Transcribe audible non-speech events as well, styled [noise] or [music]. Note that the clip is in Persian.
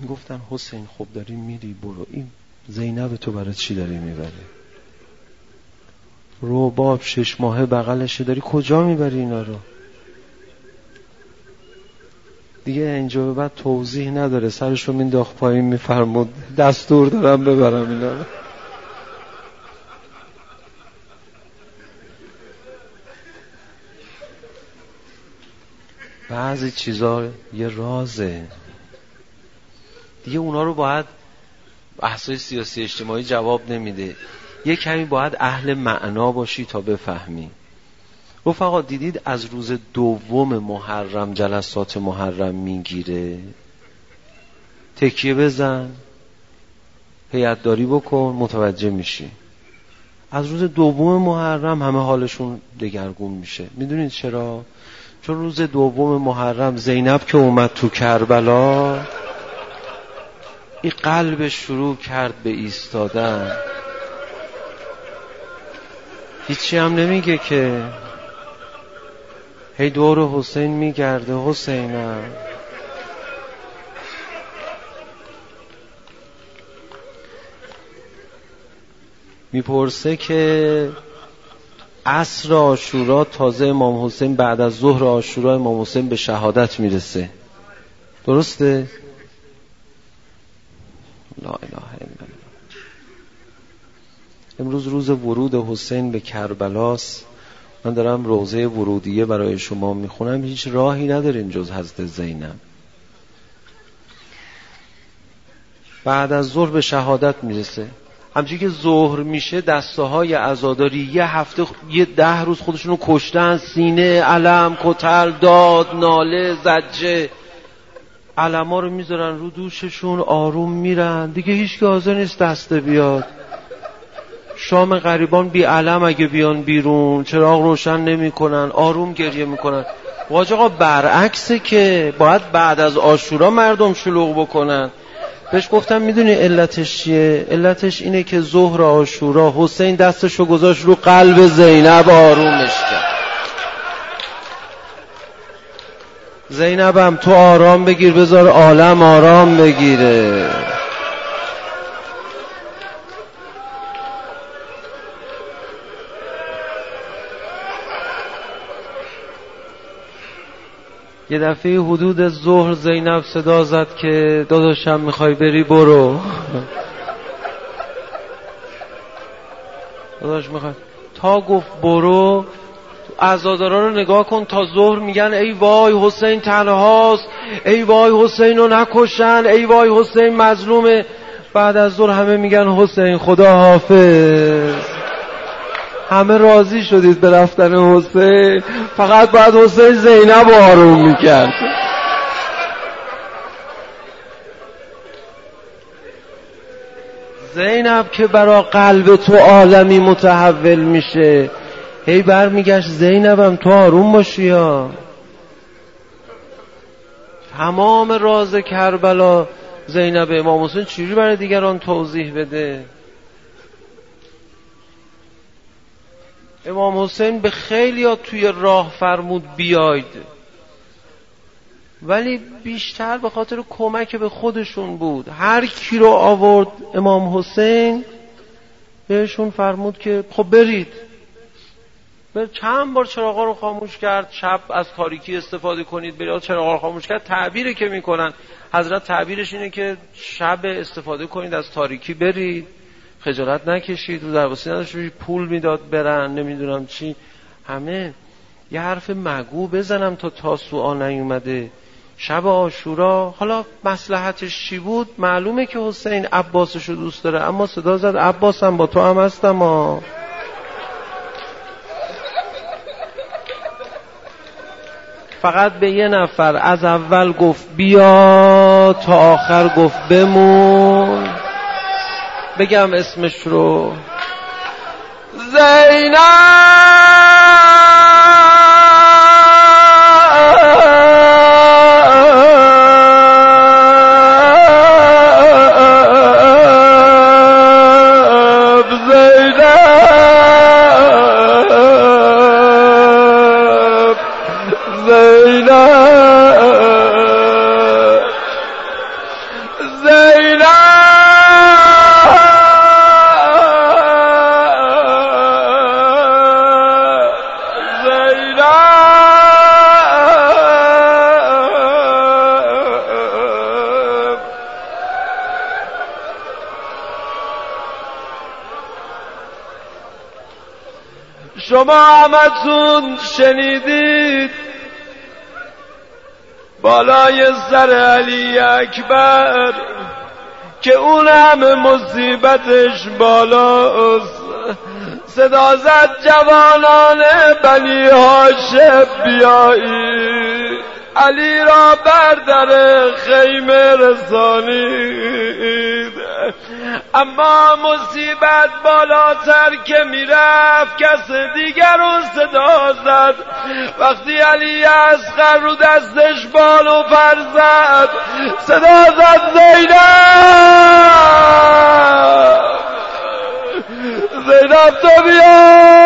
می‌گفتن حسین خب داری میری برو. این زینب تو برای چی داری می‌بری؟ روباب شش ماهه بغلشه داری کجا می‌بری اینا رو؟ دیگه اینجا به بعد توضیح نداره. سرش رو مینداخت پایین میفرمود دستور دارم ببرم اینا رو. بعضی چیزا یه رازه. دیگه اونا رو باید بحثای سیاسی اجتماعی جواب نمیده. یه کمی باید اهل معنا باشی تا بفهمی. رفقا دیدید از روز دوم محرم جلسات محرم می‌گیره؟ تکیه بزن. داری بکن. متوجه میشی. از روز دوم محرم همه حالشون دگرگون میشه. می‌دونید چرا؟ چون روز دوم محرم زینب که اومد تو کربلا این قلب شروع کرد به ایستادن. هیچی هم نمیگه که هی دور حسین میگرده حسینم می‌پرسه که عصر آشورا تازه امام حسین بعد از ظهر آشورا امام حسین به شهادت می‌رسه. درسته؟ لا اله الا امروز روز ورود حسین به کربلاس. من دارم روزه ورودیه برای شما می‌خونم. هیچ راهی ندارین جز حضرت زینب. بعد از ظهر به شهادت می‌رسه. همچنین که ظهر میشه دسته های ازاداری یه هفته یه ده روز خودشونو کشتن. سینه علم کتل داد ناله زجه. علما رو می‌ذارن رو دوششون آروم میرن. دیگه هیچ که حاضر نیست دسته بیاد. شام غریبان بی علم اگه بیان بیرون. چراغ روشن نمی‌کنن آروم گریه می‌کنن. واج آقا برعکسه که باید بعد از آشورا مردم شلوغ بکنن. بهش گفتم می‌دونی علتش چیه؟ علتش اینه که ظهر آشورا حسین دستشو گذاشت رو قلب زینب آرومش کرد. زینبم تو آرام بگیر بذار عالم آرام بگیره. یه دفعه حدود ظهر زینب صدا زد که داداشم می‌خوای بری برو. [laughs] داداش می‌خوای. تا گفت برو عزادارا رو نگاه کن تا ظهر میگن ای وای حسین تنهاست ای وای حسین رو نکشن ای وای حسین مظلومه. بعد از ظهر همه میگن حسین خدا حافظ. همه راضی شدید به رفتن حسین. فقط باید حسین زینب آروم می‌کرد. زینب که برا قلب تو عالمی متحول میشه. هی برمیگشت زینبم تو آروم باشی یا تمام راز کربلا زینب امام حسین چجوری برای دیگران توضیح بده؟ امام حسین به خیلی ها توی راه فرمود بیاید. ولی بیشتر به خاطر کمک به خودشون بود. هر کی رو آورد امام حسین بهشون فرمود که خب برید. چند بار چراغا رو خاموش کرد شب از تاریکی استفاده کنید برید چراغا رو خاموش کرد. تعبیری که می‌کنن حضرت تعبیرش اینه که شب استفاده کنید از تاریکی برید خجالت نکشید و درواسی نداشت پول می‌داد برن نمی‌دونم چی. همه یه حرف مگو بزنم تا تاسوعا نیومده. شب آشورا حالا مسلحتش چی بود؟ معلومه که حسین عباسشو دوست داره اما صدا زد عباسم با تو هم هستم ها فقط به یه نفر از اول گفت بیا تا آخر گفت بمون. بگم اسمش رو. زینب! شما همتون شنیدید؟ بالای سر علی اکبر که اون همه مصیبتش بالاست. صدا زد جوانان بنی هاشم بیایی. علی را بر در خیمه رسانید. اما مصیبت بالاتر که می‌رفت کس دیگر رو صدا زد. وقتی علی اصغر رو دستش بال و پر زد صدا زد زینب! زینب تو بیا!